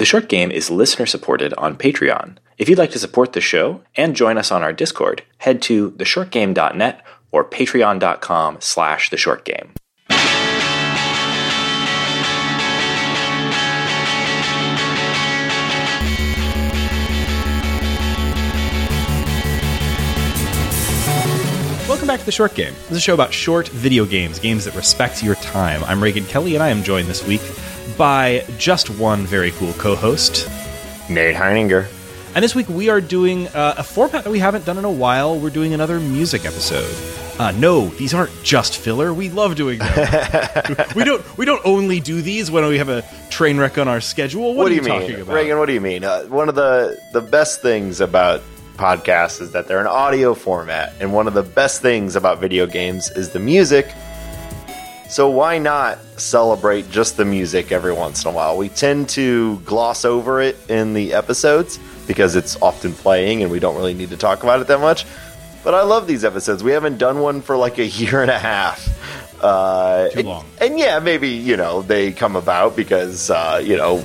The short game is listener supported on Patreon. If you'd like to support the show and join us on our Discord, head to theshortgame.net or patreon.com slash theshortgame. Welcome back to The Short Game. This is a show about short video games, games that respect your time. I'm Reagan Kelly, and I am joined this week by just one very cool co host. Nate Heininger. And this week we are doing uh, a format that we haven't done in a while. We're doing another music episode. Uh, no, these aren't just filler. We love doing them. we don't. We don't only do these when we have a train wreck on our schedule. What, What, are do you, talking mean, about? Reagan? What do you mean? Uh, one of the the best things about podcasts is that they're an audio format, and one of the best things about video games is the music. So why not celebrate just the music every once in a while? We tend to gloss over it in the episodes because it's often playing, and we don't really need to talk about it that much. But I love these episodes. We haven't done one for like a year and a half. Uh, Too and- long. And, yeah, maybe you know they come about because uh, you know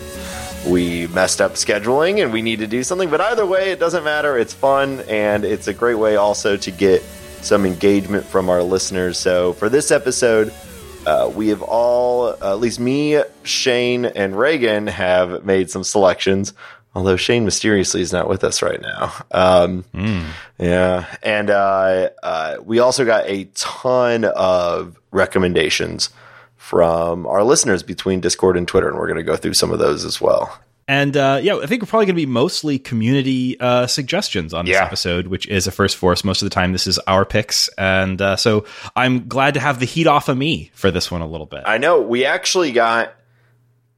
we messed up scheduling and we need to do something. But either way, it doesn't matter. It's fun and it's a great way also to get some engagement from our listeners. So for this episode, uh, we have all, at least me, Shane, and Reagan, have made some selections. Although Shane mysteriously is not with us right now. Um, Yeah. And uh, uh, we also got a ton of recommendations from our listeners between Discord and Twitter, and we're going to go through some of those as well. And uh, yeah, I think we're probably going to be mostly community uh, suggestions on this Yeah. episode, which is a first for us. Most of the time, this is our picks, and uh, so I'm glad to have the heat off of me for this one a little bit. I know we actually got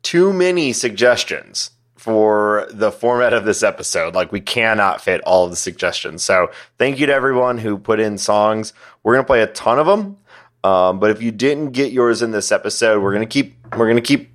too many suggestions for the format of this episode. Like we cannot fit all of the suggestions. So thank you to everyone who put in songs. We're gonna play a ton of them. Um, but if you didn't get yours in this episode, we're gonna keep we're gonna keep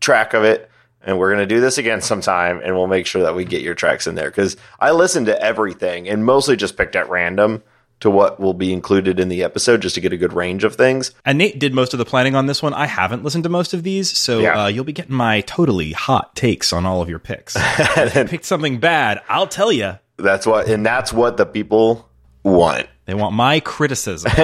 track of it. And we're going to do this again sometime, and we'll make sure that we get your tracks in there. Because I listened to everything and mostly just picked at random to what will be included in the episode just to get a good range of things. and Nate did most of the planning on this one. I haven't listened to most of these, so Yeah. uh, you'll be getting my totally hot takes on all of your picks. if you picked something bad, I'll tell you. That's what, and that's what the people want. They want my criticism.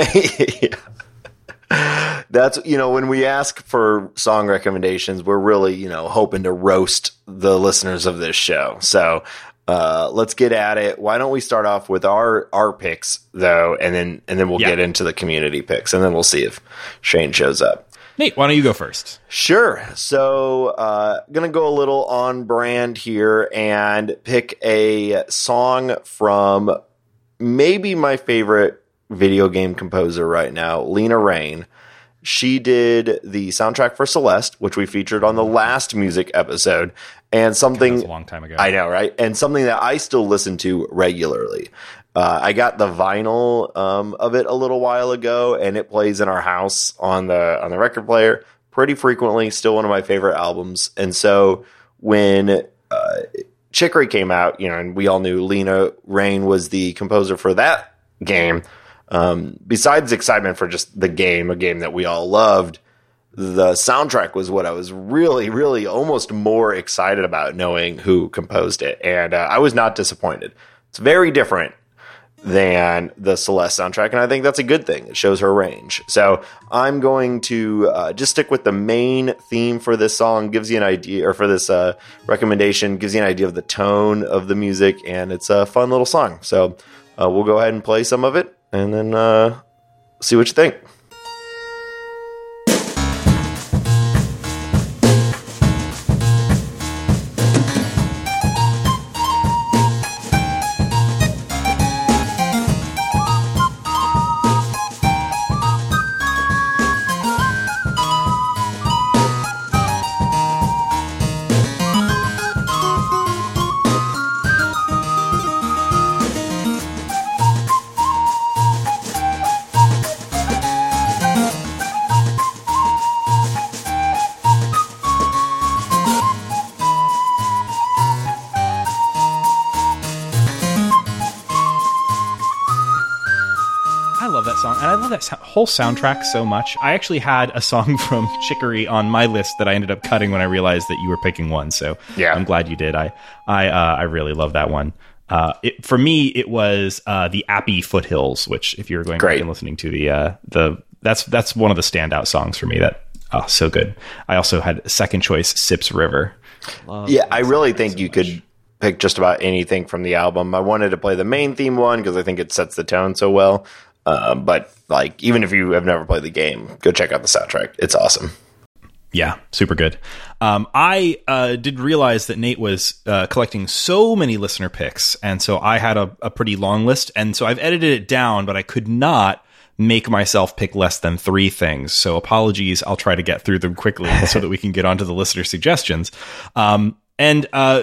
That's you know when we ask for song recommendations, we're really you know hoping to roast the listeners of this show. So uh, let's get at it. Why don't we start off with our our picks though, and then and then we'll Yeah. get into the community picks, and then we'll see if Shane shows up. Nate, why don't you go first? Sure. So, uh, gonna go a little on brand here and pick a song from maybe my favorite video game composer right now, Lena Raine. She did the soundtrack for Celeste, which we featured on the last music episode, and something a long time ago. I know, right? And something that I still listen to regularly. Uh, I got the vinyl um, of it a little while ago, and it plays in our house on the on the record player pretty frequently. Still one of my favorite albums. And so when uh, Chicory came out, you know, and we all knew Lena Raine was the composer for that game. Um, besides excitement for just the game, a game that we all loved, the soundtrack was what I was really, really almost more excited about knowing who composed it. And uh, I was not disappointed. It's very different than the Celeste soundtrack, and I think that's a good thing. It shows her range. So I'm going to uh, just stick with the main theme for this song, gives you an idea, or for this uh, recommendation, gives you an idea of the tone of the music, and it's a fun little song. So uh, we'll go ahead and play some of it, and then uh, see what you think. Whole soundtrack so much. I actually had a song from Chicory on my list that I ended up cutting when I realized that you were picking one. So Yeah. I'm glad you did. I I uh, I really love that one. Uh, it, for me, it was uh, the Appie Foothills, which if you're going back Great. and listening to the uh, the that's that's one of the standout songs for me. That oh so good. I also had second choice Sips River. yeah, I really think you could pick just about anything from the album. I wanted to play the main theme one because I think it sets the tone so well. Um, but like, even if you have never played the game, go check out the soundtrack. It's awesome. Yeah, super good. Um, I uh, did realize that Nate was uh, collecting so many listener picks, and so I had a, a pretty long list, and so I've edited it down, but I could not make myself pick less than three things. So apologies. I'll try to get through them quickly so that we can get onto the listener suggestions. Um, and uh,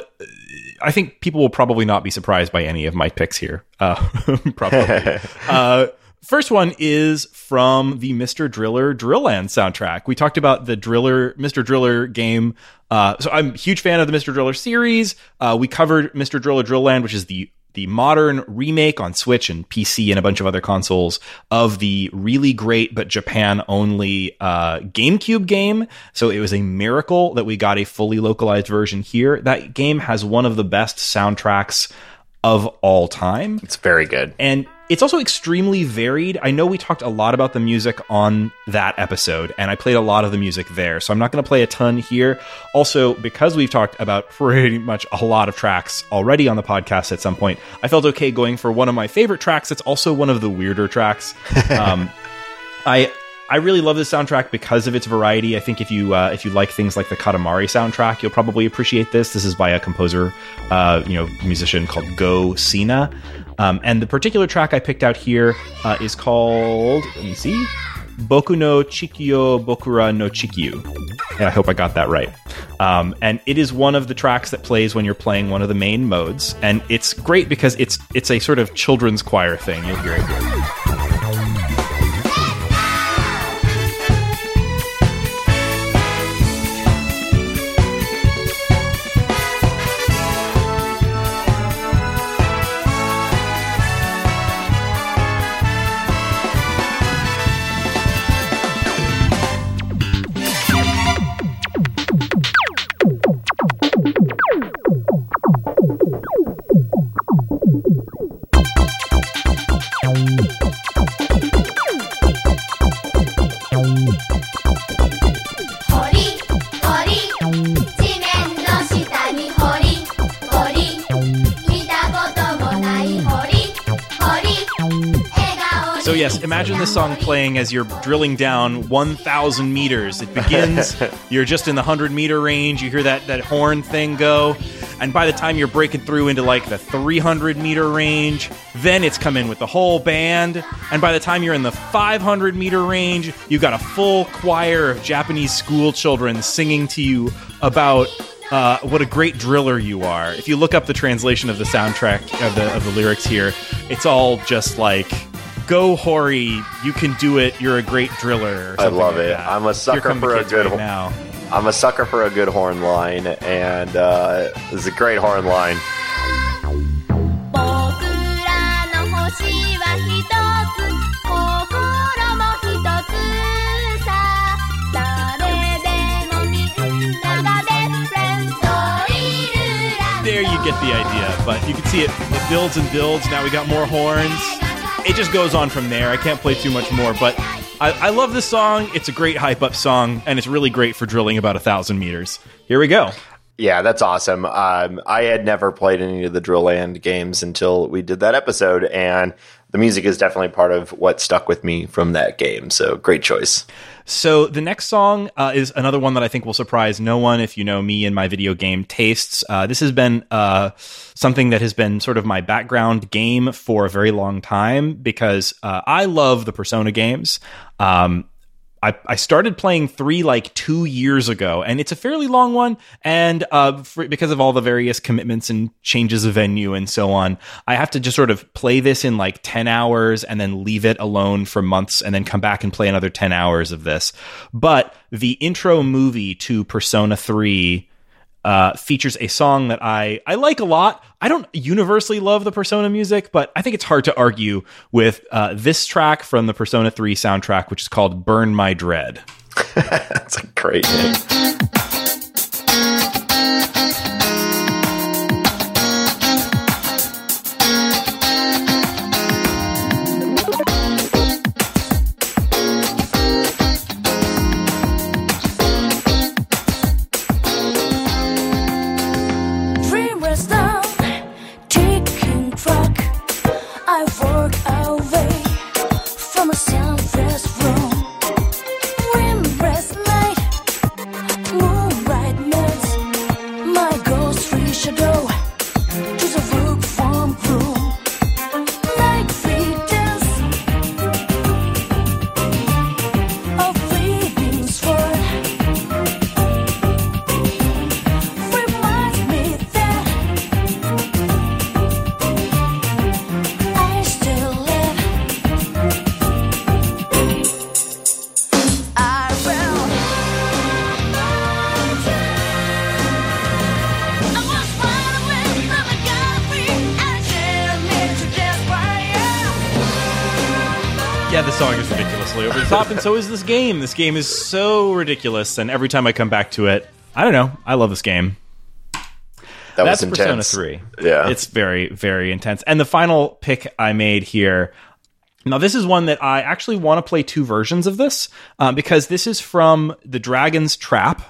I think people will probably not be surprised by any of my picks here. Uh, probably. first one is from the Mr. Driller Drillland soundtrack. We talked about the Driller, Mr. Driller game. Uh, so I'm a huge fan of the Mr. Driller series. Uh, we covered Mr. Driller Drillland, which is the the modern remake on Switch and PC and a bunch of other consoles of the really great but Japan only uh, GameCube game. So it was a miracle that we got a fully localized version here. That game has one of the best soundtracks of all time. It's very good. And it's also extremely varied. I know we talked a lot about the music on that episode, and I played a lot of the music there. So I'm not going to play a ton here. Also, because we've talked about pretty much a lot of tracks already on the podcast at some point, I felt okay going for one of my favorite tracks. It's also one of the weirder tracks. Um, I I really love this soundtrack because of its variety. I think if you uh, if you like things like the Katamari soundtrack, you'll probably appreciate this. This is by a composer, uh, you know, musician called Go Shiina, um, and the particular track I picked out here uh, is called. Let me see. Boku no Chikyo Bokura no Chikyu. I hope I got that right. Um, and it is one of the tracks that plays when you're playing one of the main modes, and it's great because it's it's a sort of children's choir thing. You'll hear it Imagine this song playing as you're drilling down 1,000 meters. It begins, you're just in the 100 meter range. You hear that that horn thing go, and by the time you're breaking through into like the 300 meter range, then it's come in with the whole band. And by the time you're in the 500 meter range, you've got a full choir of Japanese school children singing to you about uh, what a great driller you are. If you look up the translation of the soundtrack of the of the lyrics here, it's all just like go Hori, you can do it. You're a great driller. I love like it. That. I'm a sucker for a good right now. I'm a sucker for a good horn line, and uh, it's a great horn line. There you get the idea, but you can see it, it builds and builds. Now we got more horns. It just goes on from there. I can't play too much more, but I, I love this song. It's a great hype up song, and it's really great for drilling about a thousand meters. Here we go. Yeah, that's awesome. Um, I had never played any of the Drill Land games until we did that episode, and the music is definitely part of what stuck with me from that game. So great choice. So the next song uh, is another one that I think will surprise no one if you know me and my video game tastes. Uh, this has been uh, something that has been sort of my background game for a very long time because uh, I love the Persona games. Um, I, I started playing three like two years ago, and it's a fairly long one. And uh, for, because of all the various commitments and changes of venue and so on, I have to just sort of play this in like 10 hours and then leave it alone for months and then come back and play another 10 hours of this. But the intro movie to Persona 3 uh, features a song that I, I like a lot. I don't universally love the Persona music, but I think it's hard to argue with uh, this track from the Persona 3 soundtrack, which is called Burn My Dread. That's a great name. And so is this game. This game is so ridiculous, and every time I come back to it, I don't know. I love this game. That That's was Persona 3. Yeah. It's very, very intense. And the final pick I made here. Now, this is one that I actually want to play two versions of this uh, because this is from The Dragon's Trap.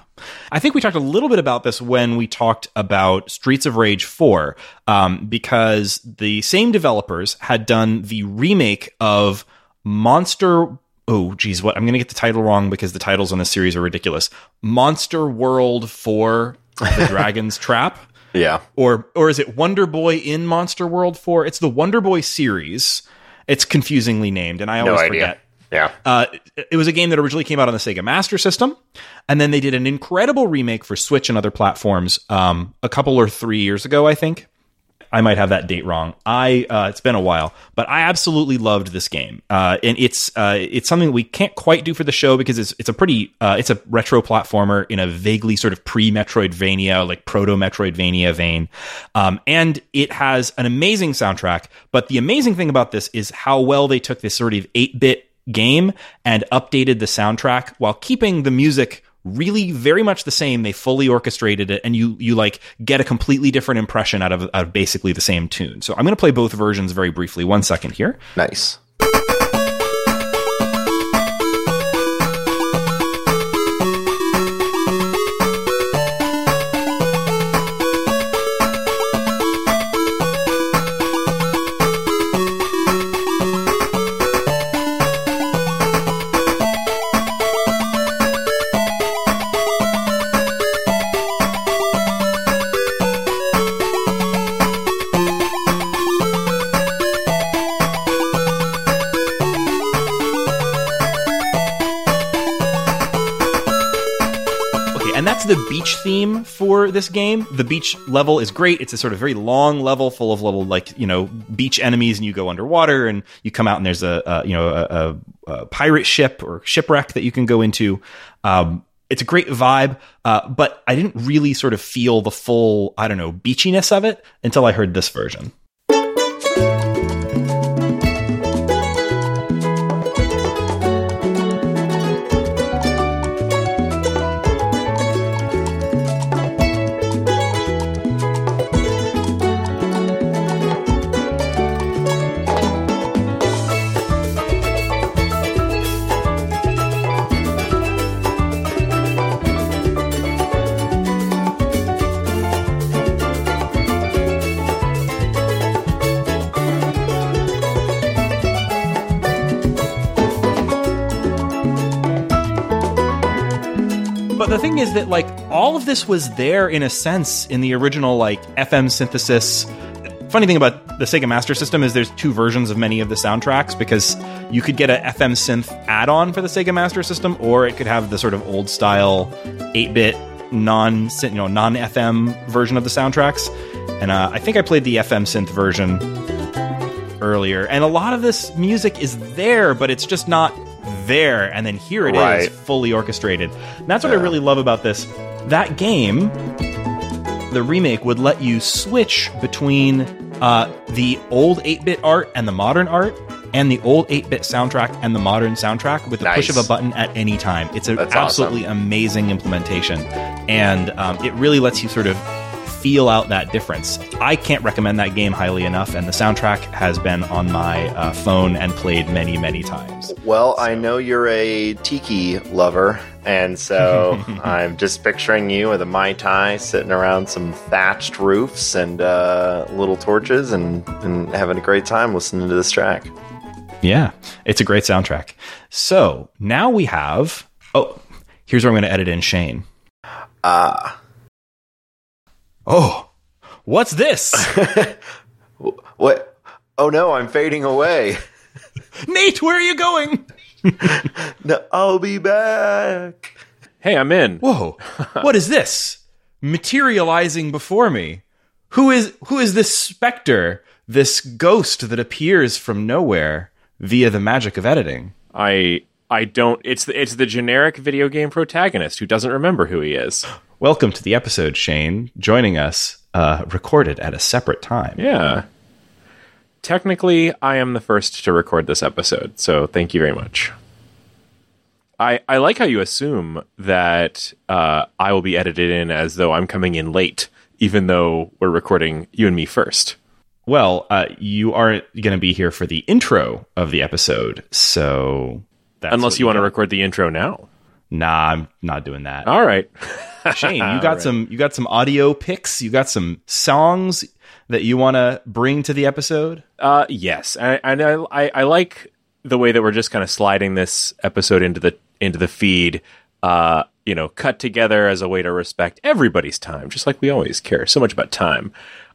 I think we talked a little bit about this when we talked about Streets of Rage 4 um, because the same developers had done the remake of Monster. Oh, geez, what? I'm going to get the title wrong because the titles on this series are ridiculous. Monster World for The Dragon's Trap Yeah. or or is it Wonder Boy in Monster World 4? It's the Wonder Boy series. It's confusingly named, and I No always idea. forget. Yeah. Uh, it- it was a game that originally came out on the Sega Master System, and then they did an incredible remake for Switch and other platforms um, a couple or three years ago, I think. I might have that date wrong. I uh, it's been a while, but I absolutely loved this game, uh, and it's uh, it's something we can't quite do for the show because it's it's a pretty uh, it's a retro platformer in a vaguely sort of pre Metroidvania like proto Metroidvania vein, um, and it has an amazing soundtrack. But the amazing thing about this is how well they took this sort of eight bit game and updated the soundtrack while keeping the music really very much the same. They fully orchestrated it and you you like get a completely different impression out of, out of basically the same tune. So i'm going to play both versions very briefly. One second here. Nice. The beach theme for this game. The beach level is great. It's a sort of very long level full of little like you know beach enemies and you go underwater and you come out and there's a, a you know a, a, a pirate ship or shipwreck that you can go into. Um, it's a great vibe, uh, but I didn't really sort of feel the full, I don't know, beachiness of it until I heard this version. The thing is that like all of this was there in a sense in the original like FM synthesis. Funny thing about the Sega Master System is there's two versions of many of the soundtracks because you could get a FM synth add-on for the Sega Master System, or it could have the sort of old style 8-bit non you know non FM version of the soundtracks. And uh, I think I played the FM synth version earlier, and a lot of this music is there, but it's just not there. And then here it is, Right. fully orchestrated. And that's what I really love about this. That game the remake would let you switch between uh, the old 8 bit art and the modern art, and the old 8 bit soundtrack and the modern soundtrack with the push of a button at any time. It's an absolutely amazing implementation, and um, it really lets you sort of feel out that difference. I can't recommend that game highly enough, and the soundtrack has been on my uh, phone and played many, many times. Well, I know you're a tiki lover, and so I'm just picturing you with a mai tai sitting around some thatched roofs and uh, little torches, and, and having a great time listening to this track. Yeah, it's a great soundtrack. So now we have. Oh, here's where I'm going to edit in Shane. Ah, Oh, what's this? what? Oh no, I'm fading away. Nate, where are you going? No, I'll be back. Hey, I'm in. Whoa, what is this? Materializing before me. Who is who is this specter, this ghost that appears from nowhere via the magic of editing? I I don't. It's the it's the generic video game protagonist who doesn't remember who he is. Welcome to the episode, Shane. Joining us, uh, recorded at a separate time. Yeah. Technically, I am the first to record this episode, so thank you very much. I I like how you assume that uh, I will be edited in as though I'm coming in late, even though we're recording you and me first. Well, uh, you aren't going to be here for the intro of the episode, so that's Unless what you want to record the intro now. Nah, I'm not doing that. All right. Shane, you got Right. some you got some audio picks, you got some songs that you want to bring to the episode? Uh, yes, and I, and I, I I like the way that we're just kind of sliding this episode into the into the feed. Uh, you know, cut together as a way to respect everybody's time, just like we always care so much about time.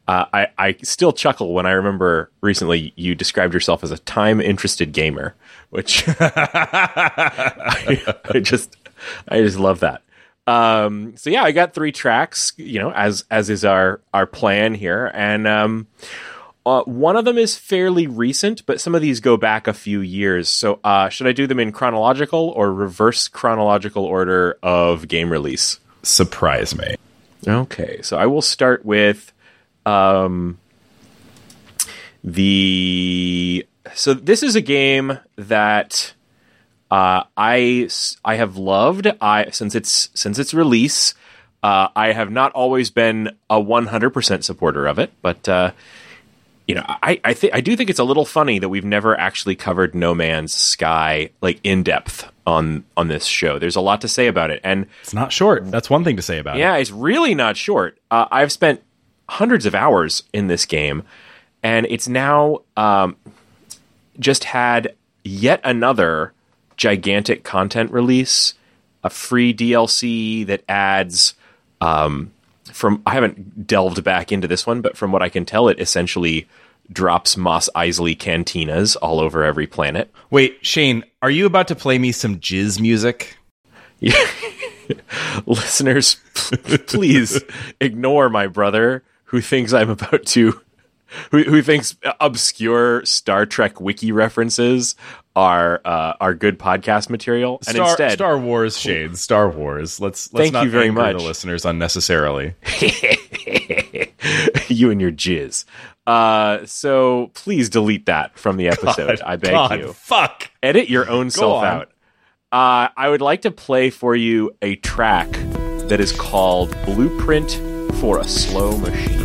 Uh, I I still chuckle when I remember recently you described yourself as a time interested gamer, which I, I just I just love that. Um, so yeah, I got three tracks, you know, as as is our our plan here, and um, uh, one of them is fairly recent, but some of these go back a few years. So, uh, should I do them in chronological or reverse chronological order of game release? Surprise me. Okay, so I will start with um, the. So this is a game that uh, I I have loved. I since its since its release. Uh, I have not always been a 100% supporter of it, but uh, you know, I I think I do think it's a little funny that we've never actually covered No Man's Sky like in depth on on this show. There's a lot to say about it, and It's not short. That's one thing to say about it. yeah, it's really not short. Uh, I've spent hundreds of hours in this game, and it's now um, just had yet another gigantic content release, a free DLC that adds. Um, from I haven't delved back into this one, but from what I can tell, it essentially drops Mos Eisley cantinas all over every planet. Wait, Shane, are you about to play me some jizz music? Yeah. listeners, p- please ignore my brother who thinks I'm about to, who, who thinks obscure Star Trek wiki references are uh, are good podcast material, and Star, instead, Star Wars, shades, Star Wars. Let's let's Thank not you very much. the listeners unnecessarily. you and your jizz. Uh, so please delete that from the episode. I beg God, you. Fuck. edit your own self on. out. Uh, I would like to play for you a track that is called Blueprint for a Slow Machine.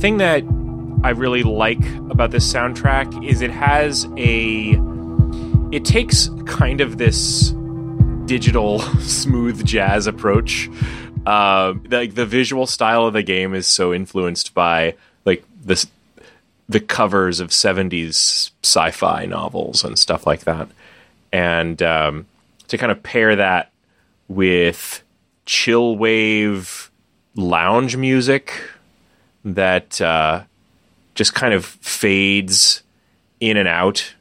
Thing that I really like about this soundtrack is it has a. It takes kind of this digital smooth jazz approach Um, like the visual style of the game is so influenced by like this the covers of 70s sci-fi novels and stuff like that and um, to kind of pair that with chill wave lounge music that uh, just kind of fades in and out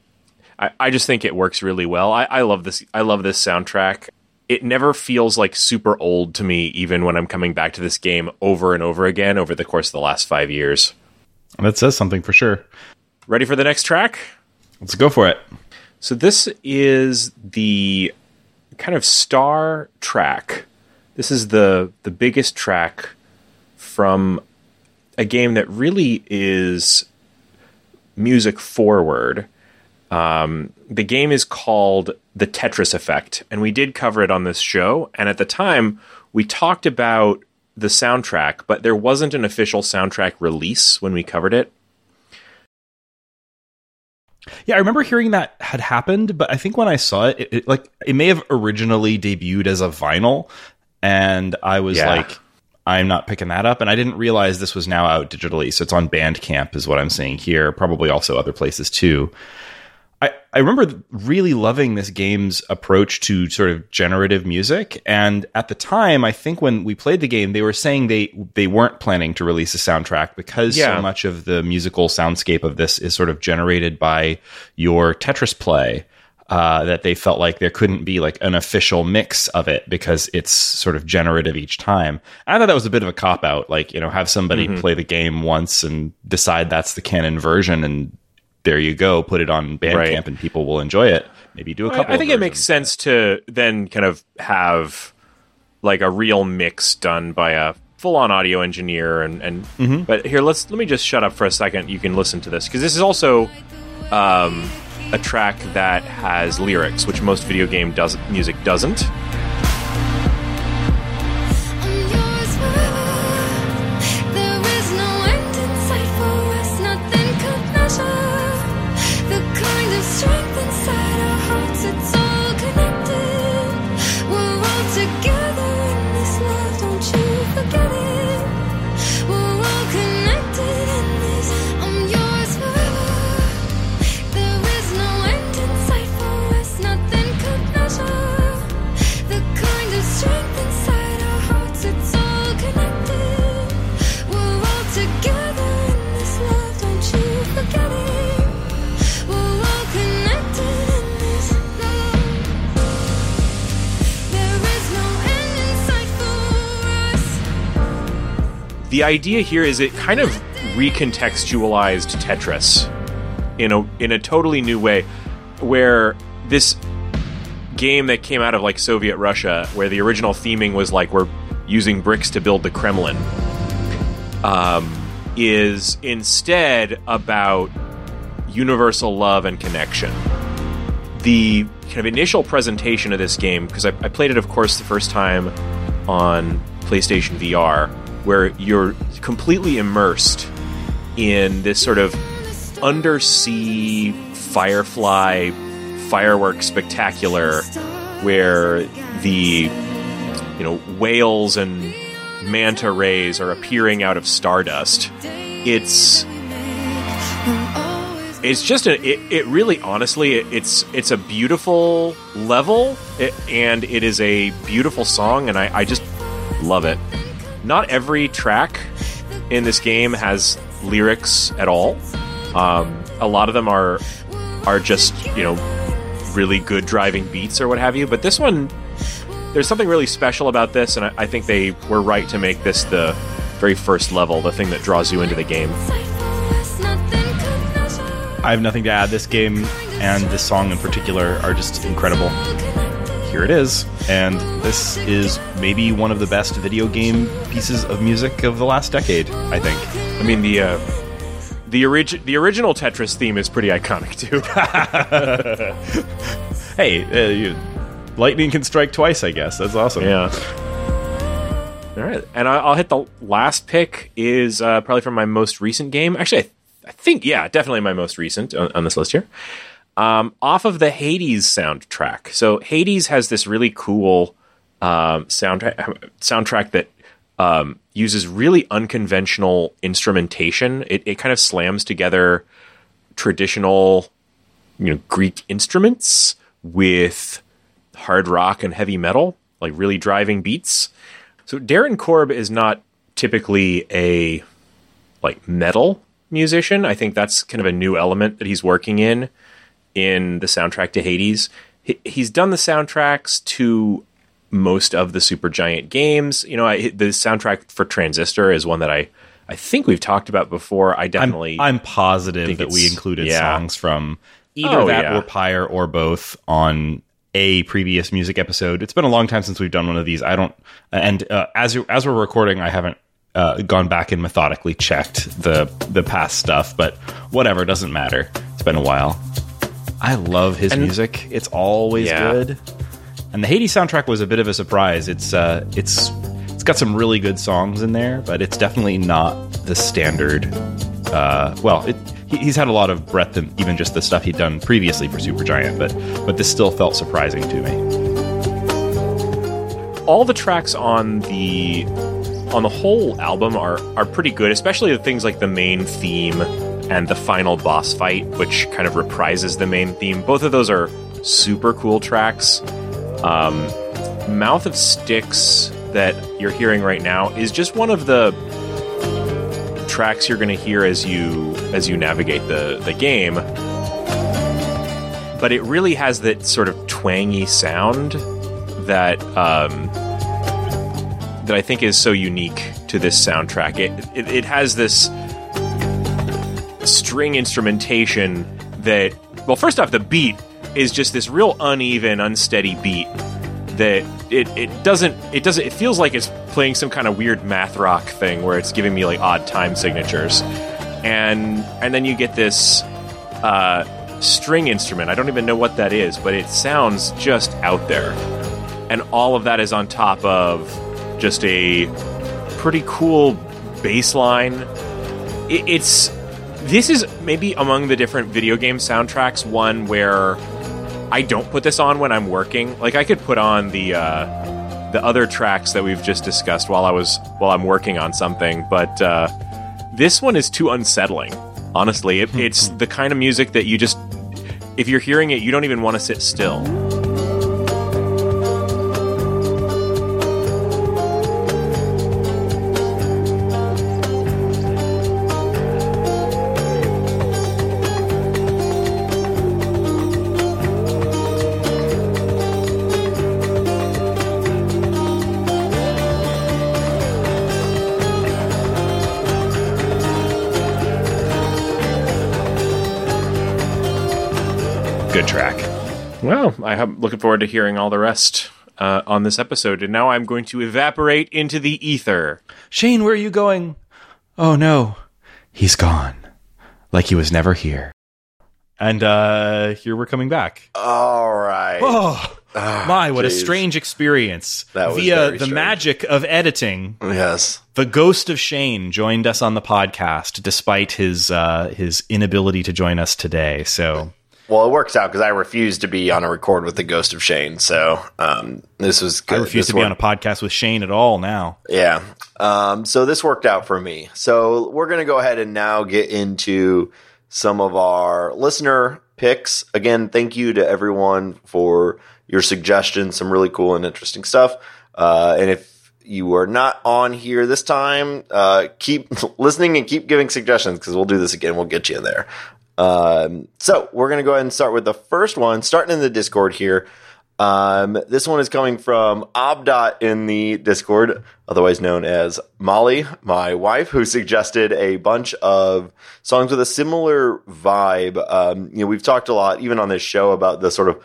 I, I just think it works really well I, I love this i love this soundtrack it never feels like super old to me even when i'm coming back to this game over and over again over the course of the last five years That says something for sure. ready for the next track Let's go for it. So this is the kind of star track. This is the the biggest track from a game that really is music forward. Um, the game is called The Tetris Effect, and we did cover it on this show. And at the time, we talked about the soundtrack, but there wasn't an official soundtrack release when we covered it. Yeah, I remember hearing that had happened, but I think when I saw it, it, it like it may have originally debuted as a vinyl, and I was Yeah. like, I'm not picking that up, and I didn't realize this was now out digitally. So it's on Bandcamp, is what I'm seeing here. Probably also other places too. I, I remember really loving this game's approach to sort of generative music. And at the time, I think when we played the game, they were saying they they weren't planning to release a soundtrack because Yeah. so much of the musical soundscape of this is sort of generated by your Tetris play. Uh, that they felt like there couldn't be like an official mix of it because it's sort of generative each time. I thought that was a bit of a cop out. Like, you know, have somebody play the game once and decide that's the canon version and there you go, put it on Bandcamp Right. and people will enjoy it. Maybe do a couple. I think of it makes sense to then kind of have like a real mix done by a full-on audio engineer and and Mm-hmm. but here let's let me just shut up for a second you can listen to this because this is also um, a track that has lyrics which most video game does music doesn't idea here is it kind of recontextualized Tetris in a in a totally new way, where this game that came out of like Soviet Russia, where the original theming was like we're using bricks to build the Kremlin, um, is instead about universal love and connection. The kind of initial presentation of this game, because I, I played it, of course, the first time on PlayStation VR, where you're completely immersed in this sort of undersea firefly fireworks spectacular where the you know whales and manta rays are appearing out of stardust. It's it's just a it, it really honestly it, it's it's a beautiful level it, and it is a beautiful song and I, I just love it not every track in this game has lyrics at all um, a lot of them are are just you know really good driving beats or what have you but this one there's something really special about this and I, I think they were right to make this the very first level the thing that draws you into the game I have nothing to add. This game and this song in particular are just incredible. Here it is, and this is maybe one of the best video game pieces of music of the last decade. I think. I mean the uh, the orig- the original Tetris theme is pretty iconic too. Hey, uh, you, lightning can strike twice. I guess that's awesome. yeah. All right, and I'll hit the last pick is uh, probably from my most recent game. Actually, I, th- I think yeah, definitely my most recent on, on this list here. Um, off of the Hades soundtrack. So Hades has this really cool um, soundtrack soundtrack that um, uses really unconventional instrumentation. It, it kind of slams together traditional, you know, Greek instruments with hard rock and heavy metal, like really driving beats. So Darren Korb is not typically a like metal musician. I think that's kind of a new element that he's working in in the soundtrack to Hades. He, he's done the soundtracks to most of the Supergiant games. You know, I, the soundtrack for Transistor is one that I I think we've talked about before. I I'm, definitely I'm positive that we included yeah. songs from either Oh, that yeah. or Pyre or both on a previous music episode. It's been a long time since we've done one of these. I don't, and uh, as as we're recording, I haven't uh, gone back and methodically checked the the past stuff. But whatever, doesn't matter. It's been a while. I love his And- music. It's always Yeah. good. And the Hades soundtrack was a bit of a surprise. It's uh, it's it's got some really good songs in there, but it's definitely not the standard. Uh, well, it, he, he's had a lot of breadth in even just the stuff he'd done previously for Supergiant, but but this still felt surprising to me. all the tracks on the on the whole album are are pretty good, especially the things like the main theme and the final boss fight, which kind of reprises the main theme. Both of those are super cool tracks. Um, Mouth of Styx that you're hearing right now is just one of the tracks you're going to hear as you as you navigate the the game. But it really has that sort of twangy sound that um, that I think is so unique to this soundtrack. It, it it has this string instrumentation that well, first off, the beat is just this real uneven, unsteady beat that it, it doesn't it doesn't it feels like it's playing some kind of weird math rock thing where it's giving me like odd time signatures. And and then you get this uh, string instrument. I don't even know what that is but it sounds just out there. And all of that is on top of just a pretty cool bass line. It, it's this is maybe among the different video game soundtracks one where I don't put this on when I'm working. Like I could put on the uh, the other tracks that we've just discussed while I was while I'm working on something, but uh, this one is too unsettling. Honestly, it, it's the kind of music that you just if you're hearing it, you don't even want to sit still. Well, I am looking forward to hearing all the rest uh, on this episode, and now I'm going to evaporate into the ether. Shane, where are you going? Oh no, he's gone. Like he was never here. And uh here we're coming back. All right. Oh my, what a strange experience. That was Via very the strange. magic of editing, Yes. the ghost of Shane joined us on the podcast despite his uh his inability to join us today. So Well, it works out because I refused to be on a record with the Ghost of Shane. So um, this was good. I refuse This to be on a podcast with Shane at all now. Yeah. Um, so this worked out for me. So we're going to go ahead and now get into some of our listener picks. Again, thank you to everyone for your suggestions. Some really cool and interesting stuff. Uh, and if you are not on here this time, uh, keep listening and keep giving suggestions because we'll do this again. We'll get you in there. Um, so we're going to go ahead and start with the first one, starting in the Discord here. Um, this one is coming from Obdot in the Discord, otherwise known as Molly, my wife, who suggested a bunch of songs with a similar vibe. Um, you know, we've talked a lot, even on this show, about the sort of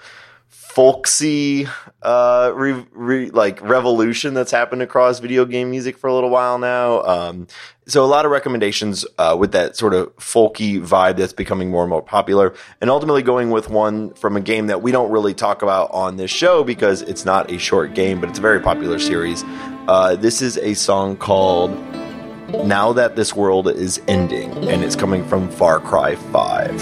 folksy, uh, re, re, like revolution that's happened across video game music for a little while now. Um, so a lot of recommendations uh, with that sort of folky vibe that's becoming more and more popular, and ultimately going with one from a game that we don't really talk about on this show because it's not a short game, but it's a very popular series. Uh, this is a song called "Now That This World Is Ending," and it's coming from Far Cry Five.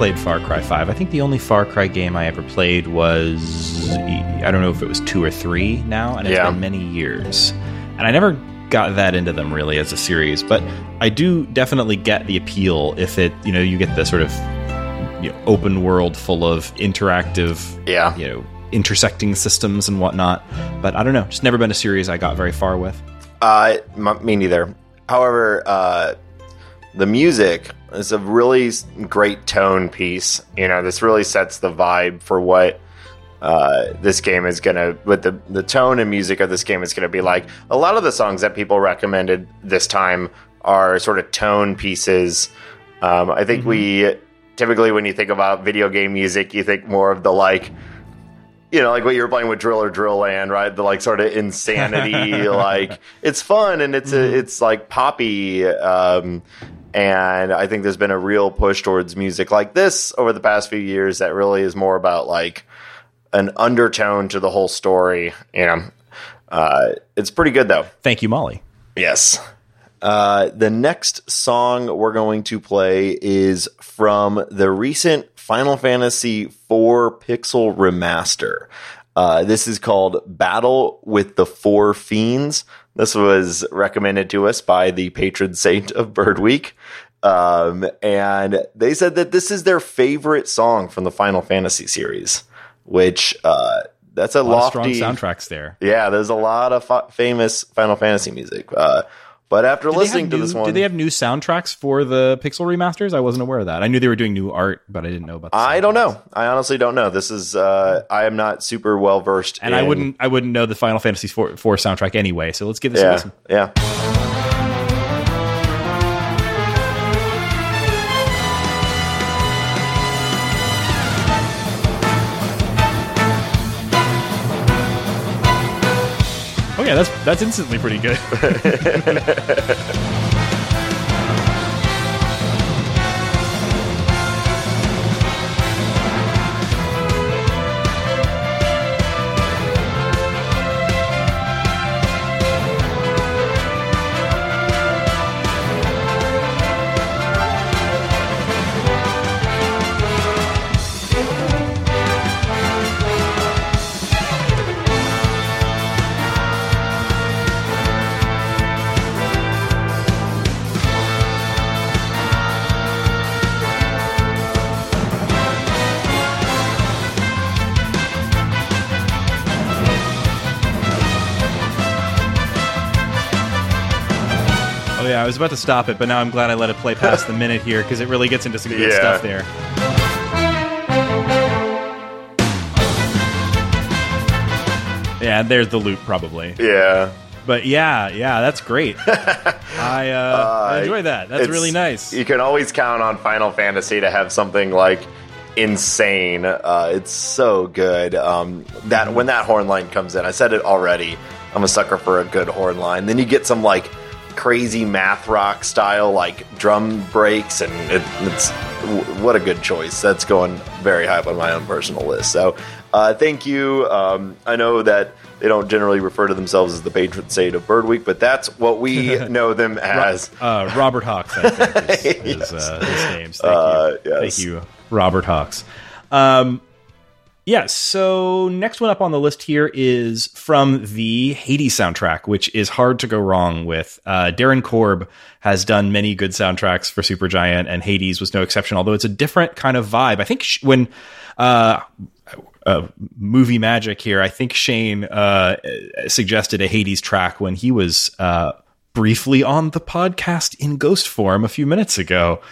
Played Far Cry 5. I think the only Far Cry game I ever played was I don't know if it was 2 or 3 now and it's Yeah. been many years. And I never got that into them really as a series, but I do definitely get the appeal if it, you know, you get the sort of you know, open world full of interactive Yeah. you know, intersecting systems and whatnot. But I don't know, just never been a series I got very far with. Uh, m- me neither. However, uh, the music is a really great tone piece. You know, this really sets the vibe for what uh, this game is gonna. What the the tone and music of this game is gonna be like. A lot of the songs that people recommended this time are sort of tone pieces. Um, I think we typically, when you think about video game music, you think more of the like you know, like what you were playing with Drill or Drill Land, right? The like sort of insanity, like it's fun and it's a, it's like poppy. Um, and I think there's been a real push towards music like this over the past few years that really is more about like an undertone to the whole story. You know, uh, it's pretty good though. Thank you, Molly. Yes. Uh, the next song we're going to play is from the recent Final Fantasy IV Pixel Remaster. Uh, this is called Battle with the Four Fiends. This was recommended to us by the patron saint of Bird Week. Um, and they said that this is their favorite song from the Final Fantasy series, which, uh, that's a, A lot of lofty strong soundtracks there. yeah, there's a lot of fa- famous Final Fantasy music. Uh, but after Did listening have to new, this one, did they have new soundtracks for the Pixel remasters? I wasn't aware of that. I knew they were doing new art, but I didn't know about. I don't know. I honestly don't know. This is uh, I am not super well versed. and I wouldn't. I wouldn't know the Final Fantasy IV, 4 soundtrack anyway. So let's give this a listen. yeah. Yeah, that's that's instantly pretty good. I was about to stop it, but now I'm glad I let it play past the minute here because it really gets into some good Yeah. stuff there. Yeah, there's the loop probably. Yeah. But yeah, yeah, that's great. I, uh, I enjoy that. That's really nice. You can always count on Final Fantasy to have something like insane. Uh, it's so good. Um, that when that horn line comes in, I said it already. I'm a sucker for a good horn line. Then you get some like crazy math rock style like drum breaks, and it, it's w- what a good choice. That's going very high up on my own personal list. So uh, thank you. Um, I know that. They don't generally refer to themselves as the patron saint of Bird Week, but that's what we know them as. Uh, Robert Hawks, I think, is, is, uh, his name. Thank Uh, you. yes. Thank you, Robert Hawks. Um, yeah, so next one up on the list here is from the Hades soundtrack, which is hard to go wrong with. Uh, Darren Korb has done many good soundtracks for Supergiant, and Hades was no exception, although it's a different kind of vibe. I think sh- when uh, uh, movie magic here, I think Shane uh, suggested a Hades track when he was uh, briefly on the podcast in ghost form a few minutes ago,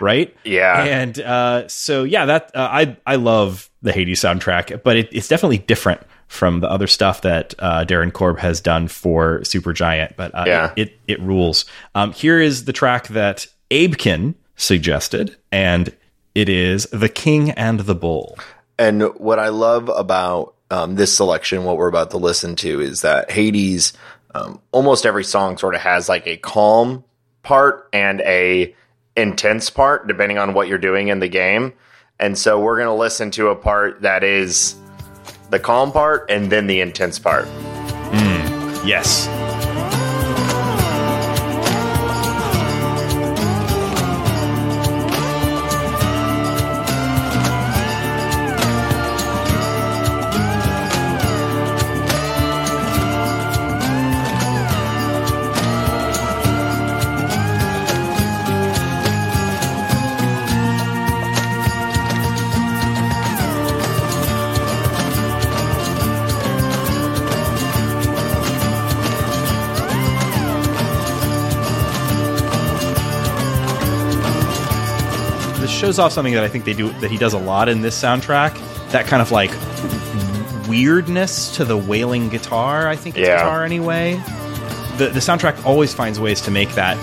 right? Yeah. And uh, so, yeah, that uh, I I love the Hades soundtrack, but it, it's definitely different from the other stuff that uh, Darren Korb has done for Supergiant. But uh, Yeah. it, it it rules. Um, here is the track that Abekin suggested, and it is "The King and the Bull." And what I love about um, this selection, what we're about to listen to, is that Hades, um, almost every song sort of has like a calm part and a intense part, depending on what you're doing in the game. And so we're going to listen to a part that is the calm part and then the intense part. Hmm. Yes. Shows off something that I think they do that he does a lot in this soundtrack. That kind of like weirdness to the wailing guitar. I think it's Yeah. guitar anyway. The the soundtrack always finds ways to make that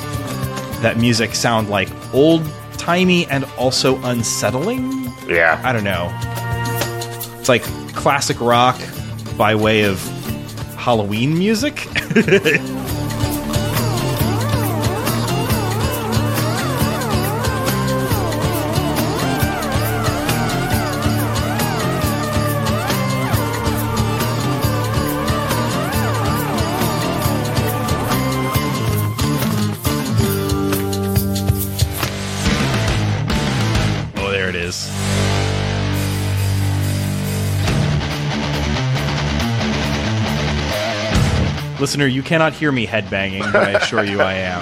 that music sound like old timey and also unsettling. Yeah. I don't know. It's like classic rock by way of Halloween music. Listener, you cannot hear me headbanging, but I assure you I am.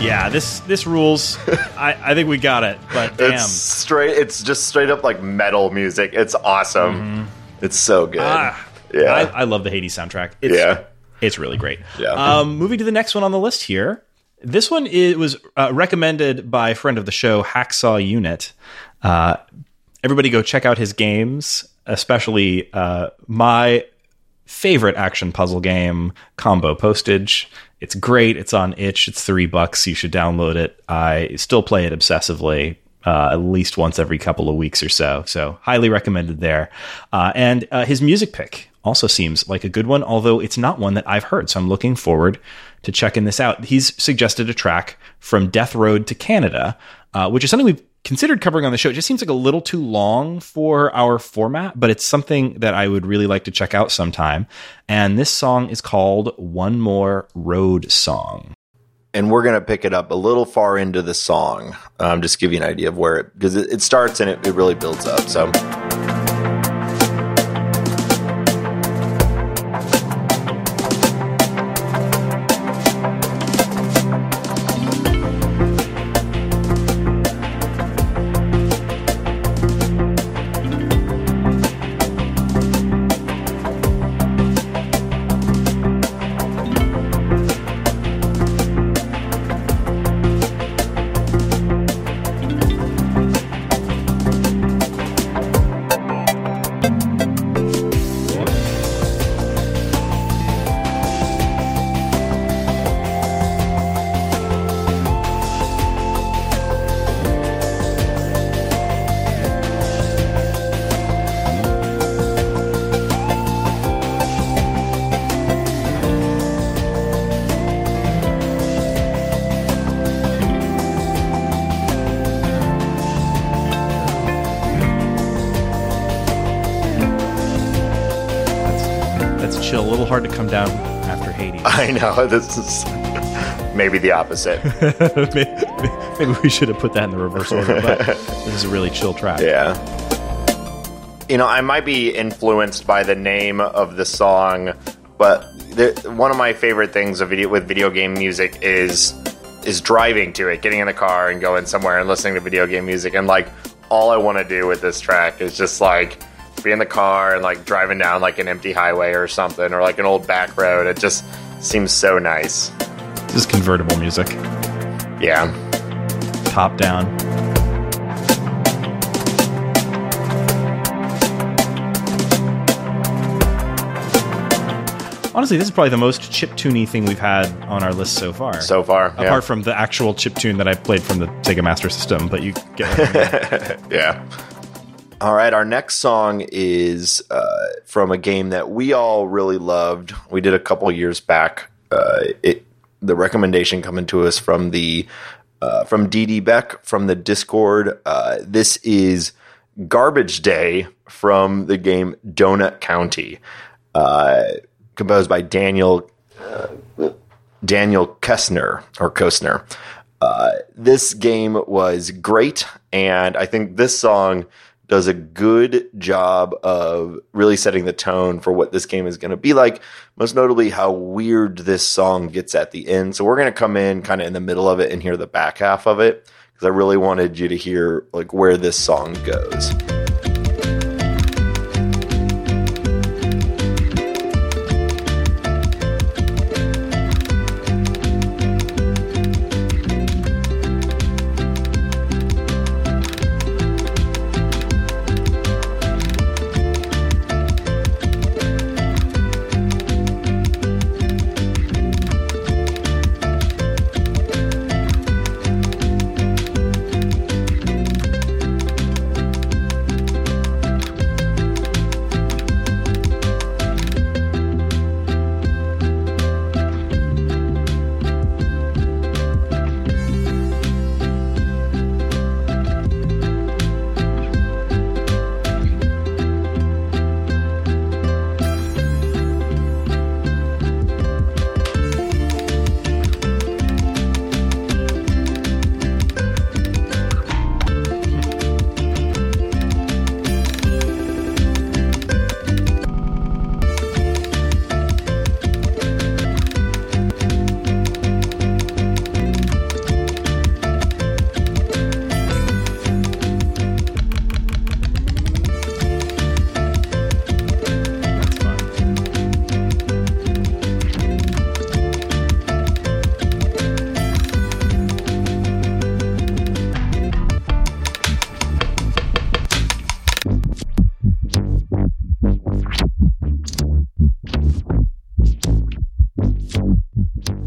Yeah, this this rules. I, I think we got it, but damn. It's straight. It's just straight up like metal music. It's awesome. It's so good. Mm-hmm. Ah, yeah. I, I love the Hades soundtrack. It's, yeah. It's really great. Yeah. Um, moving to the next one on the list here. This one is, was uh, recommended by a friend of the show, Hacksaw Unit. Uh, everybody go check out his games, especially uh, my favorite action puzzle game, Combo Postage. It's great. It's on itch. It's three bucks. You should download it. I still play it obsessively. Uh, at least once every couple of weeks or so. So, highly recommended there. Uh, and uh, his music pick also seems like a good one, although it's not one that I've heard. So, I'm looking forward to checking this out. He's suggested a track from Death Road to Canada, uh, which is something we've considered covering on the show. It just seems like a little too long for our format, but it's something that I would really like to check out sometime. And this song is called One More Road Song. and we're gonna pick it up a little far into the song. Um, just give you an idea of where it because it, it starts and it, it really builds up. So. Know this is maybe the opposite. maybe, maybe we should have put that in the reverse order, but this is a really chill track. Yeah. You know, I might be influenced by the name of the song, but the, one of my favorite things of video with video game music is is driving to it, getting in the car and going somewhere and listening to video game music. And like, all I want to do with this track is just like be in the car and like driving down like an empty highway or something, or like an old back road. It just seems so nice. This is convertible music. Yeah. Top down. Honestly, this is probably the most chiptune thing we've had on our list so far. So far, yeah. apart from the actual chiptune that I played from the Sega Master System, but you get what I mean. Yeah. All right, our next song is uh, from a game that we all really loved. We did a couple years back. Uh, it the recommendation coming to us from the uh, from DD Beck from the Discord. Uh, this is Garbage Day from the game Donut County, uh, composed by Daniel Daniel Kessner or Koestner. Uh, this game was great, and I think this song does a good job of really setting the tone for what this game is going to be like. Most notably, how weird this song gets at the end. So we're going to come in kind of in the middle of it and hear the back half of it because I really wanted you to hear like where this song goes.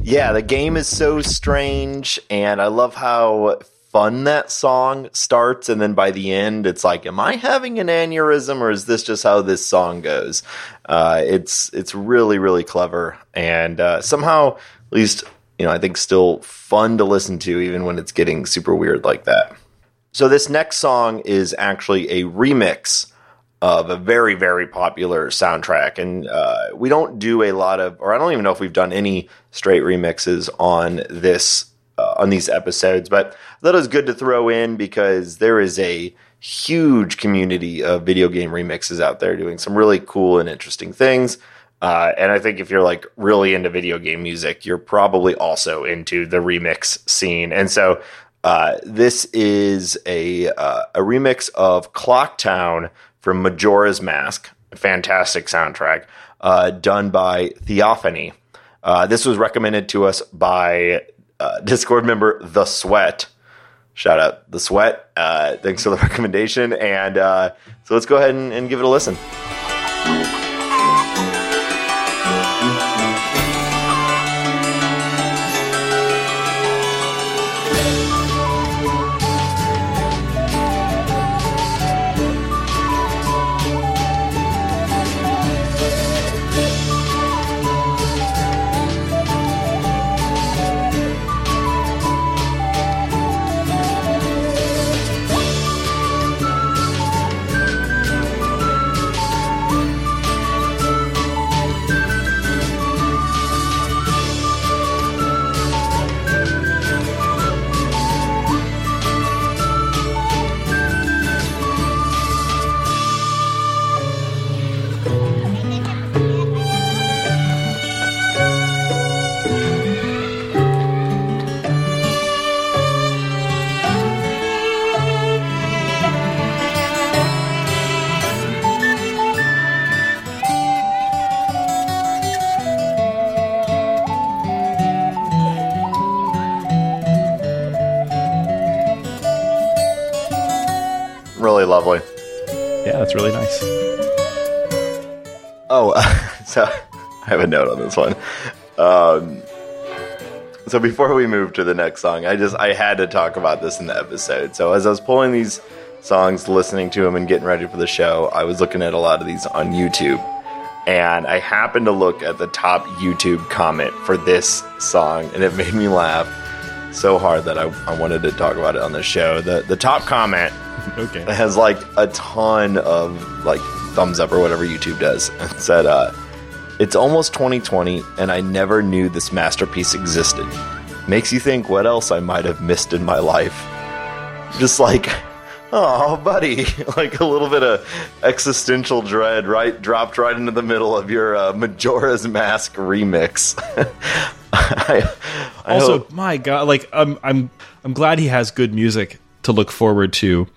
Yeah, the game is so strange, and I love how fun that song starts, and then by the end, it's like, am I having an aneurysm, or is this just how this song goes? Uh, it's it's really really clever, and uh, somehow, at least you know, I think still fun to listen to, even when it's getting super weird like that. So this next song is actually a remix of a very very popular soundtrack. And uh, we don't do a lot of or i don't even know if we've done any straight remixes on this uh, on these episodes but I thought it was good to throw in because there is a huge community of video game remixes out there doing some really cool and interesting things. Uh, and i think if you're like really into video game music you're probably also into the remix scene. And so uh, this is a uh, a remix of Clocktown from Majora's Mask, a fantastic soundtrack uh, done by Theophany. Uh, this was recommended to us by uh, Discord member The Sweat. Shout out The Sweat. Uh, thanks for the recommendation. And uh, so let's go ahead and, and give it a listen. A note on this one. Um, so before we move to the next song, I just I had to talk about this in the episode. So as I was pulling these songs, listening to them, and getting ready for the show, I was looking at a lot of these on YouTube, and I happened to look at the top YouTube comment for this song, and it made me laugh so hard that I, I wanted to talk about it on the show. The the top comment Okay. has like a ton of like thumbs up or whatever YouTube does. And said, uh, "It's almost 2020, and I never knew this masterpiece existed. Makes you think what else I might have missed in my life. Just like." Oh, buddy! Like a little bit of existential dread, right? Dropped right into the middle of your uh, Majora's Mask remix. I, I also, hope- my God, like I'm, I'm, I'm glad he has good music to look forward to.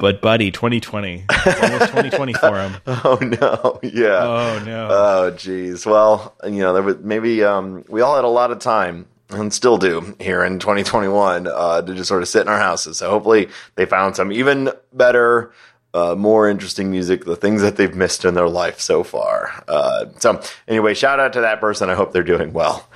But buddy, 2020, almost 2020 for him. oh no, yeah. Oh no. Oh, geez. Well, you know, there was maybe um, we all had a lot of time and still do here in 2021 uh, to just sort of sit in our houses. So hopefully they found some even better, uh, more interesting music, the things that they've missed in their life so far. Uh, so anyway, shout out to that person. I hope they're doing well.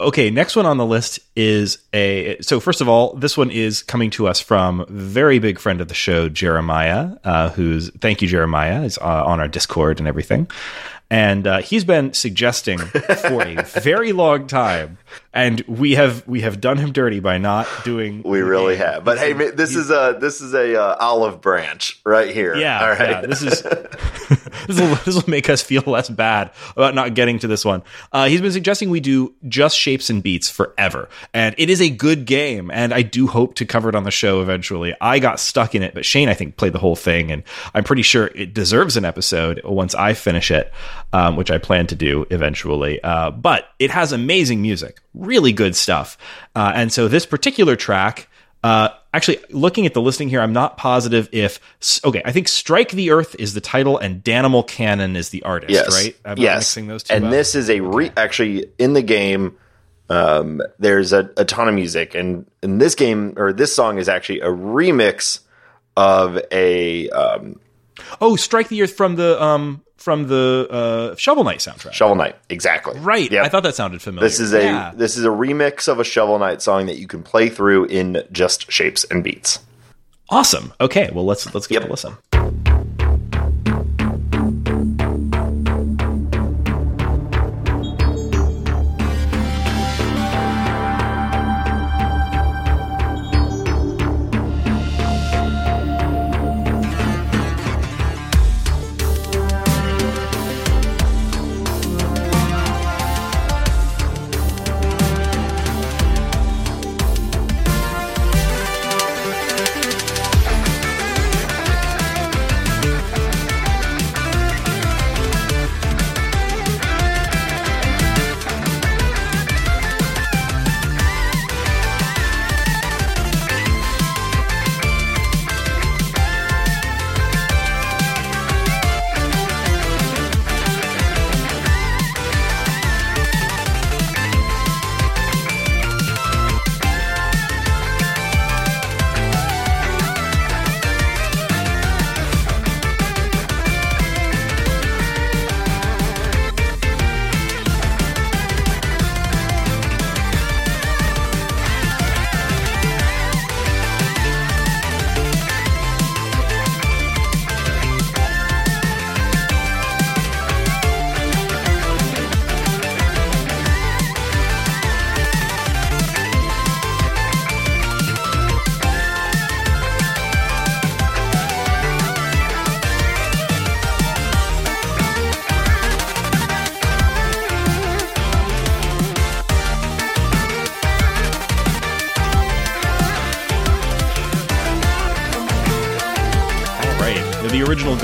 Okay, next one on the list is a. So first of all, this one is coming to us from very big friend of the show, Jeremiah. Uh, who's thank you, Jeremiah, is uh, on our Discord and everything, and uh, he's been suggesting for a very long time, and we have we have done him dirty by not doing. We really game. have. But hey, this is a this is a uh, olive branch right here. Yeah, All right. yeah, this is this will this will make us feel less bad about not getting to this one. Uh, he's been suggesting we do just shapes and beats forever, and it is a good game, and I do hope to cover it on the show eventually. I got stuck in it, but Shane I think played the whole thing, and I'm pretty sure it deserves an episode once I finish it, um, which I plan to do eventually. Uh, but it has amazing music, really good stuff, uh, and so this particular track. Uh, actually, looking at the listing here, I'm not positive if. Okay, I think "Strike the Earth" is the title, and "Danimal Cannon" is the artist. yes. right? I'm yes. mixing those two. and up? this is a re- actually in the game. Um, there's a, a ton of music, and in this game or this song is actually a remix of a um, Oh, Strike the Earth from the um from the uh, Shovel Knight soundtrack. Shovel Knight, exactly. right. Yep. I thought that sounded familiar. This is a Yeah. this is a remix of a Shovel Knight song that you can play through in just shapes and beats. awesome. Okay, well let's let's give Yep. it a listen.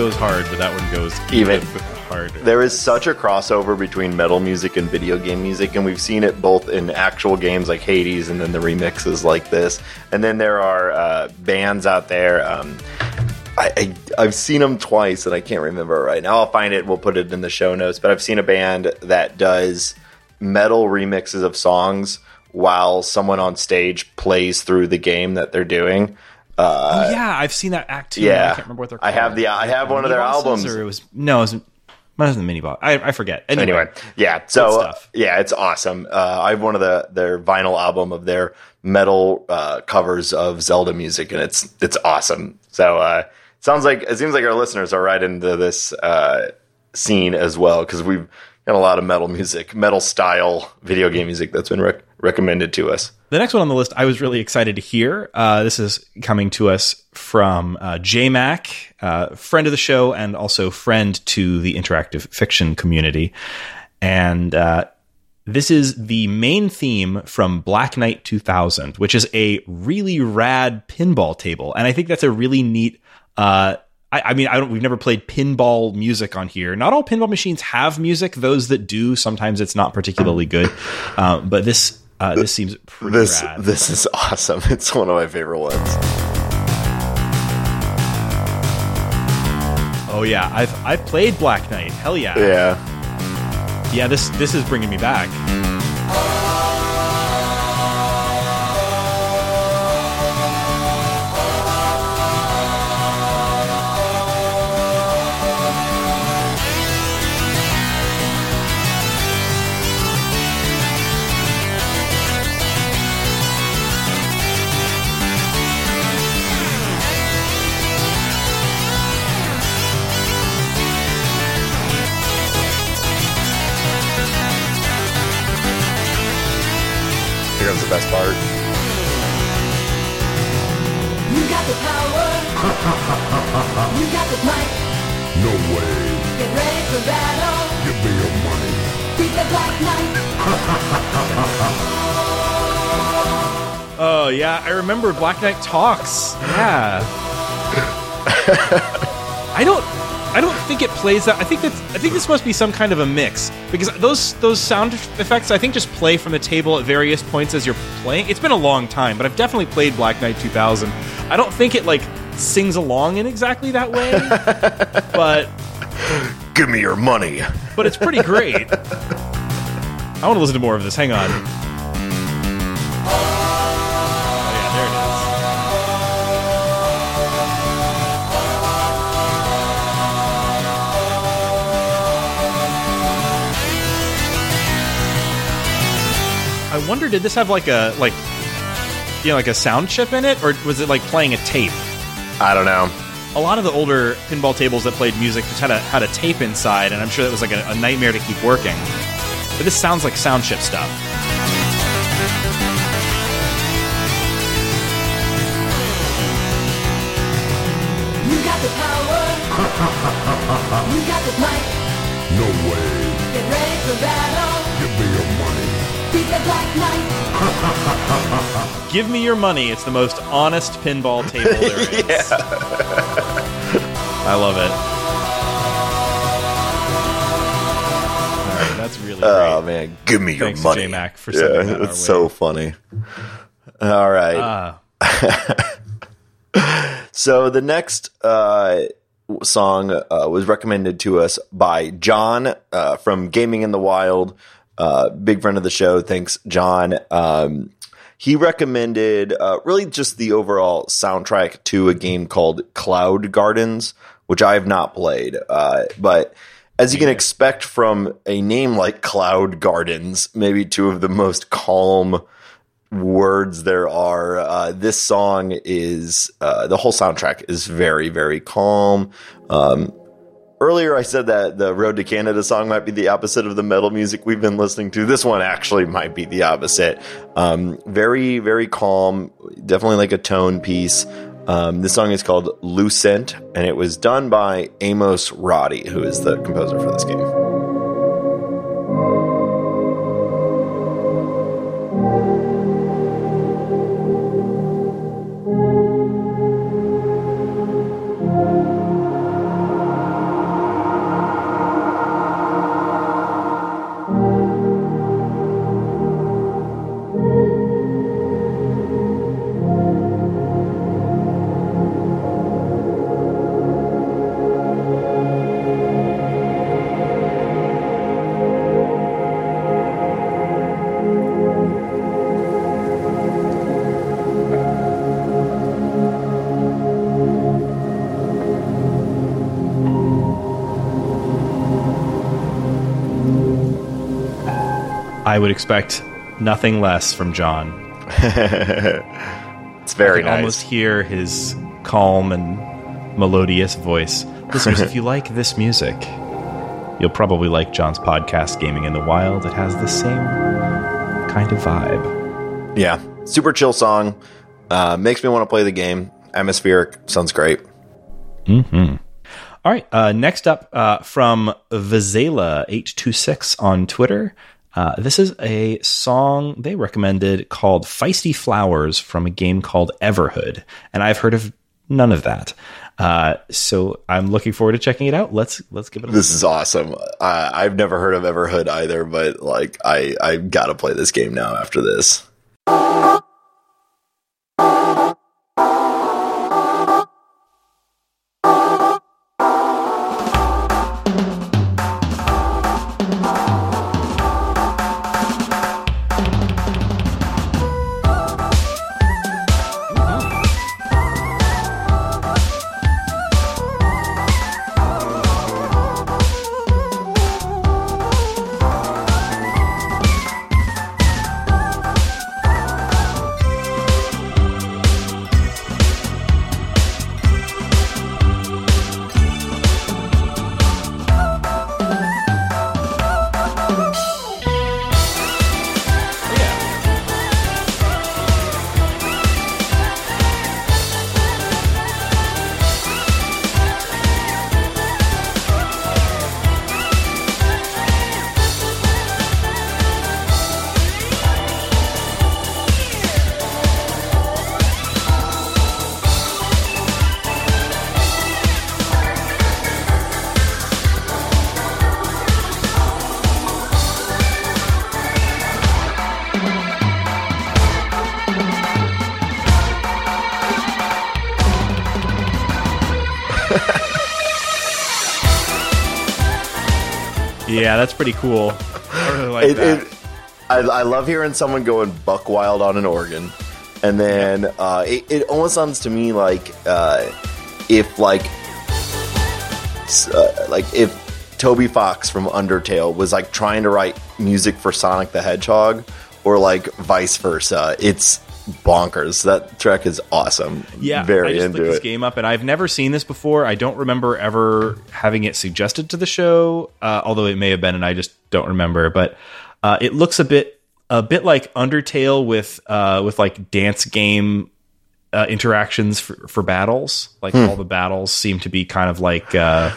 Goes hard, but that one goes Even. harder. There is such a crossover between metal music and video game music, and we've seen it both in actual games like Hades and then the remixes like this. And then there are uh, bands out there. Um, I, I, I've seen them twice, and I can't remember right now. I'll find it. We'll put it in the show notes. But I've seen a band that does metal remixes of songs while someone on stage plays through the game that they're doing. Oh, yeah, I've seen that act too. yeah. I can't remember what they're I have the- I have one of their albums. Or it was no, it was been the mini box. I, I forget. Anyway, anyway, yeah. So uh, yeah, it's awesome. Uh, I have one of the their vinyl album of their metal uh, covers of Zelda music, and it's it's awesome. So uh, sounds like it seems like our listeners are right into this uh, scene as well because we've got a lot of metal music, metal style video game music that's been rec- recommended to us. The next one on the list, I was really excited to hear. Uh, this is coming to us from uh, JMac, uh, friend of the show and also friend to the interactive fiction community. And uh, this is the main theme from Black Knight 2000, which is a really rad pinball table. And I think that's a really neat. Uh, I, I mean, I don't. We've never played pinball music on here. Not all pinball machines have music. Those that do, sometimes it's not particularly good. Um, but this uh, this seems pretty This rad. this is awesome. It's one of my favorite ones. Oh yeah, I've I've played Black Knight. Hell yeah. Yeah. Yeah, this this is bringing me back. Here comes the best part. You got the power. you got the might. No way. Get ready for battle. Give me your money. Beat the Black Knight. Oh yeah, I remember Black Knight talks. Yeah. I don't I don't think it plays that. I think that I think this must be some kind of a mix because those those sound effects I think just play from the table at various points as you're playing. It's been a long time, but I've definitely played Black Knight 2000. I don't think it like sings along in exactly that way, but Give me your money. but it's pretty great. I want to listen to more of this. Hang on. I wonder, did this have like a like, you know, like a sound chip in it, or was it like playing a tape? I don't know. A lot of the older pinball tables that played music just had a had a tape inside, and I'm sure that was like a, a nightmare to keep working. But this sounds like sound chip stuff. You got the power. you got the might. No way. Get ready for battle. Give me your money. It's the most honest pinball table there is. I love it. All right, that's really great. Oh man, give me Thanks, your money, J-Mac, for sending yeah, that our It's way. so funny. All right. Ah, So the next uh, song uh, was recommended to us by John uh, from Gaming in the Wild, uh, big friend of the show. Thanks, John. Um, he recommended uh, really just the overall soundtrack to a game called Cloud Gardens, which I have not played, uh, but. As you can expect from a name like Cloud Gardens, maybe two of the most calm words there are. Uh, this song is uh, the whole soundtrack is very very calm. Um, earlier, I said that the Road to Canada song might be the opposite of the metal music we've been listening to. This one actually might be the opposite. Um, very very calm, definitely like a tone piece. Um, this song is called Lucent, and it was done by Amos Roddy, who is the composer for this game. Expect nothing less from John. It's very I can nice. almost hear his calm and melodious voice. Listeners, if you like this music, you'll probably like John's podcast, Gaming in the Wild. It has the same kind of vibe. Yeah, super chill song. Uh, makes me want to play the game. Atmospheric sounds great. All right. Uh, next up uh, from Vizela826 on Twitter. Uh, this is a song they recommended called Feisty Flowers from a game called Everhood. And I've heard of none of that. Uh, so I'm looking forward to checking it out. Let's let's give it a This is awesome. Uh, I've never heard of Everhood either, but like I I gotta play this game now after this. Yeah, that's pretty cool. I really like It, that. it, I, I love hearing someone going buck wild on an organ, and then uh, it, it almost sounds to me like uh, if like uh, like if Toby Fox from Undertale was like trying to write music for Sonic the Hedgehog, or like vice versa. It's bonkers. That track is awesome. Yeah, very I just into this it. game up, and I've never seen this before. I don't remember ever having it suggested to the show, uh, although it may have been, and I just don't remember. But uh, it looks a bit a bit like Undertale with uh, with like dance game uh, interactions for, for battles. Like Hmm. all the battles seem to be kind of like uh,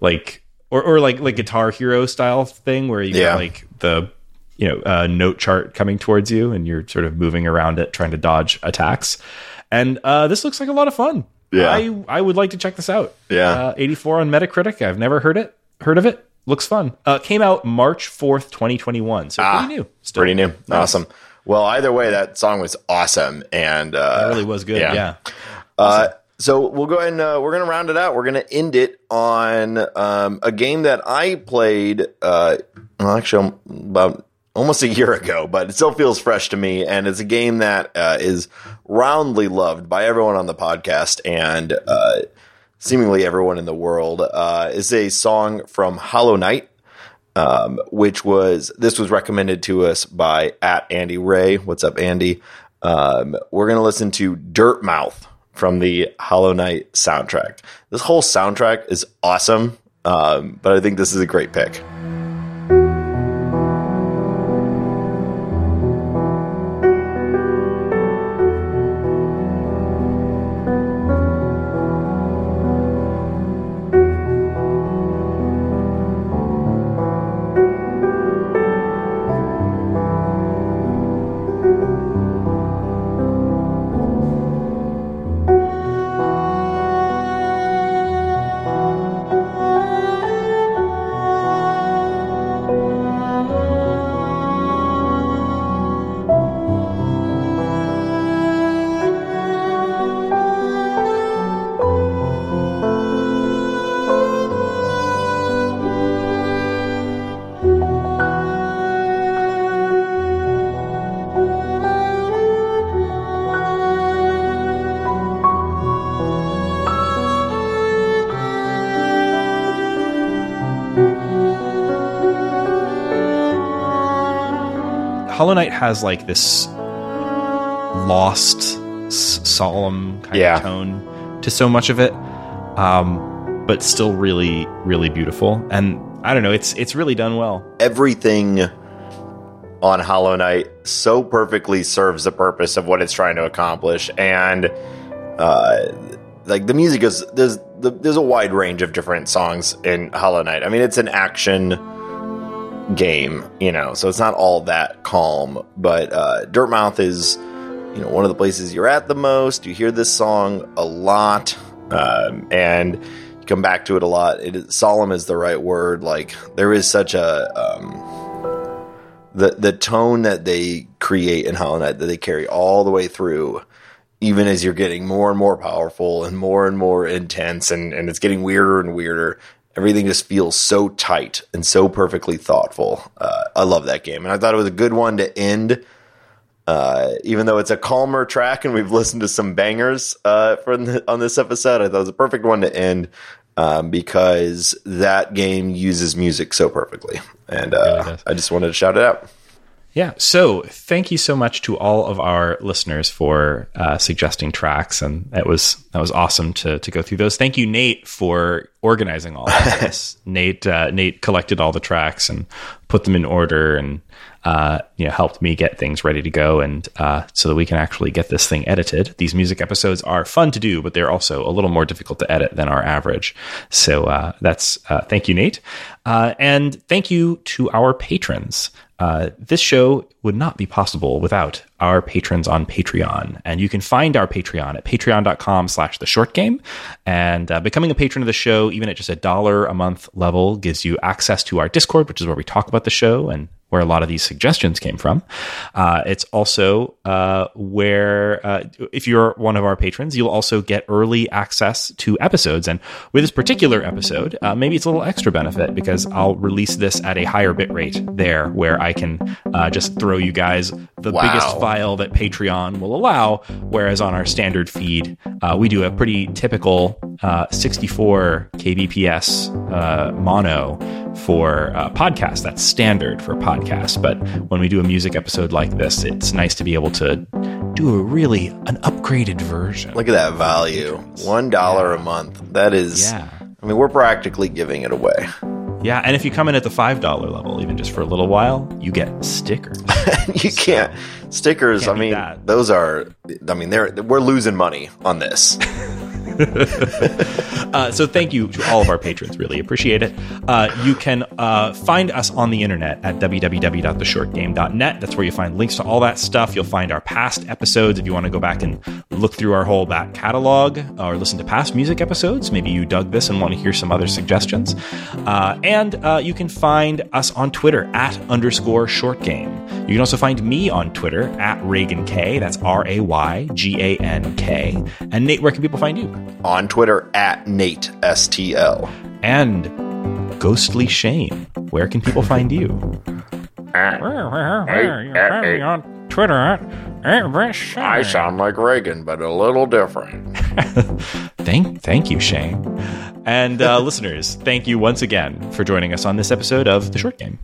like or, or like like Guitar Hero style thing where you Yeah. got like the you know uh, note chart coming towards you and you're sort of moving around it trying to dodge attacks. And uh, this looks like a lot of fun. Yeah. I I would like to check this out. Yeah. uh, 84 on Metacritic. I've never heard it. Heard of it. Looks fun. Uh, came out March 4th, 2021. So Ah, pretty new. Still. Pretty new. Awesome. Well, either way, that song was awesome, and uh, It really was good. Yeah. yeah. Uh, so we'll go ahead and uh, we're going to round it out. We're going to end it on um, a game that I played. Uh, well, actually, about almost a year ago, but it still feels fresh to me. And it's a game that uh, is roundly loved by everyone on the podcast and uh, seemingly everyone in the world. Uh, is a song from Hollow Knight um, which was this was recommended to us by at Andy Ray. What's up, Andy? Um, we're gonna listen to Dirt Mouth from the Hollow Knight soundtrack. This whole soundtrack is awesome, um, but I think this is a great pick. Hollow Knight has like this lost, s- solemn kind Yeah. of tone to so much of it, um, but still really, really beautiful. And I don't know, it's it's really done well. Everything on Hollow Knight so perfectly serves the purpose of what it's trying to accomplish, and uh, like the music is there's the, there's a wide range of different songs in Hollow Knight. I mean, it's an action game, you know, so it's not all that calm. But uh, Dirtmouth is, you know, one of the places you're at the most. You hear this song a lot, um, and you come back to it a lot. It is, solemn is the right word. Like there is such a um, the the tone that they create in Hollow Knight that they carry all the way through. Even as you're getting more and more powerful and more and more intense, and, and it's getting weirder and weirder, everything just feels so tight and so perfectly thoughtful. Uh, I love that game, and I thought it was a good one to end. Uh, even though it's a calmer track, and we've listened to some bangers uh, from the, on this episode, I thought it was a perfect one to end um, because that game uses music so perfectly, and uh. I just wanted to shout it out. Yeah. So thank you so much to all of our listeners for uh, suggesting tracks, and that was that was awesome to to go through those. Thank you, Nate, for organizing all of this. Nate uh, Nate collected all the tracks and put them in order, and uh, you know helped me get things ready to go, and uh, so that we can actually get this thing edited. These music episodes are fun to do, but they're also a little more difficult to edit than our average. So uh, that's uh, thank you, Nate, uh, and thank you to our patrons. Uh, this show would not be possible without our patrons on Patreon. And you can find our Patreon at patreon.com slash the short game. And uh, becoming a patron of the show, even at just a dollar a month level, gives you access to our Discord, which is where we talk about the show and where a lot of these suggestions came from. Uh, it's also uh, where, uh, if you're one of our patrons, you'll also get early access to episodes. And with this particular episode, uh, maybe it's a little extra benefit because I'll release this at a higher bit rate there, where I can uh, just throw you guys the Wow. biggest file that Patreon will allow. Whereas on our standard feed, uh, we do a pretty typical uh, 64 kbps uh, mono for uh, podcasts. That's standard for podcasts. But when we do a music episode like this, it's nice to be able to do a really an upgraded version. Look at that value. One dollar a month. That is Yeah. I mean, we're practically giving it away. Yeah, and if you come in at the five dollar level, even just for a little while, you get stickers. you can't stickers. Can't I mean, those are. I mean, they're we're losing money on this. Uh, so thank you to all of our patrons. Really appreciate it. Uh, you can uh, find us on the internet at www.theshortgame.net. That's where you find links to all that stuff. You'll find our past episodes if you want to go back and look through our whole back catalog or listen to past music episodes. Maybe you dug this and want to hear some other suggestions. Uh, and uh, you can find us on Twitter at underscore short game. You can also find me on Twitter at Raygan K. That's R A Y G A N K. And Nate, where can people find you? On Twitter at Nate STL. and Ghostly Shane. Where can people find you? on Twitter at I sound like Raygan, but a little different. Thank, thank you, Shane. And uh, listeners, thank you once again for joining us on this episode of The Short Game.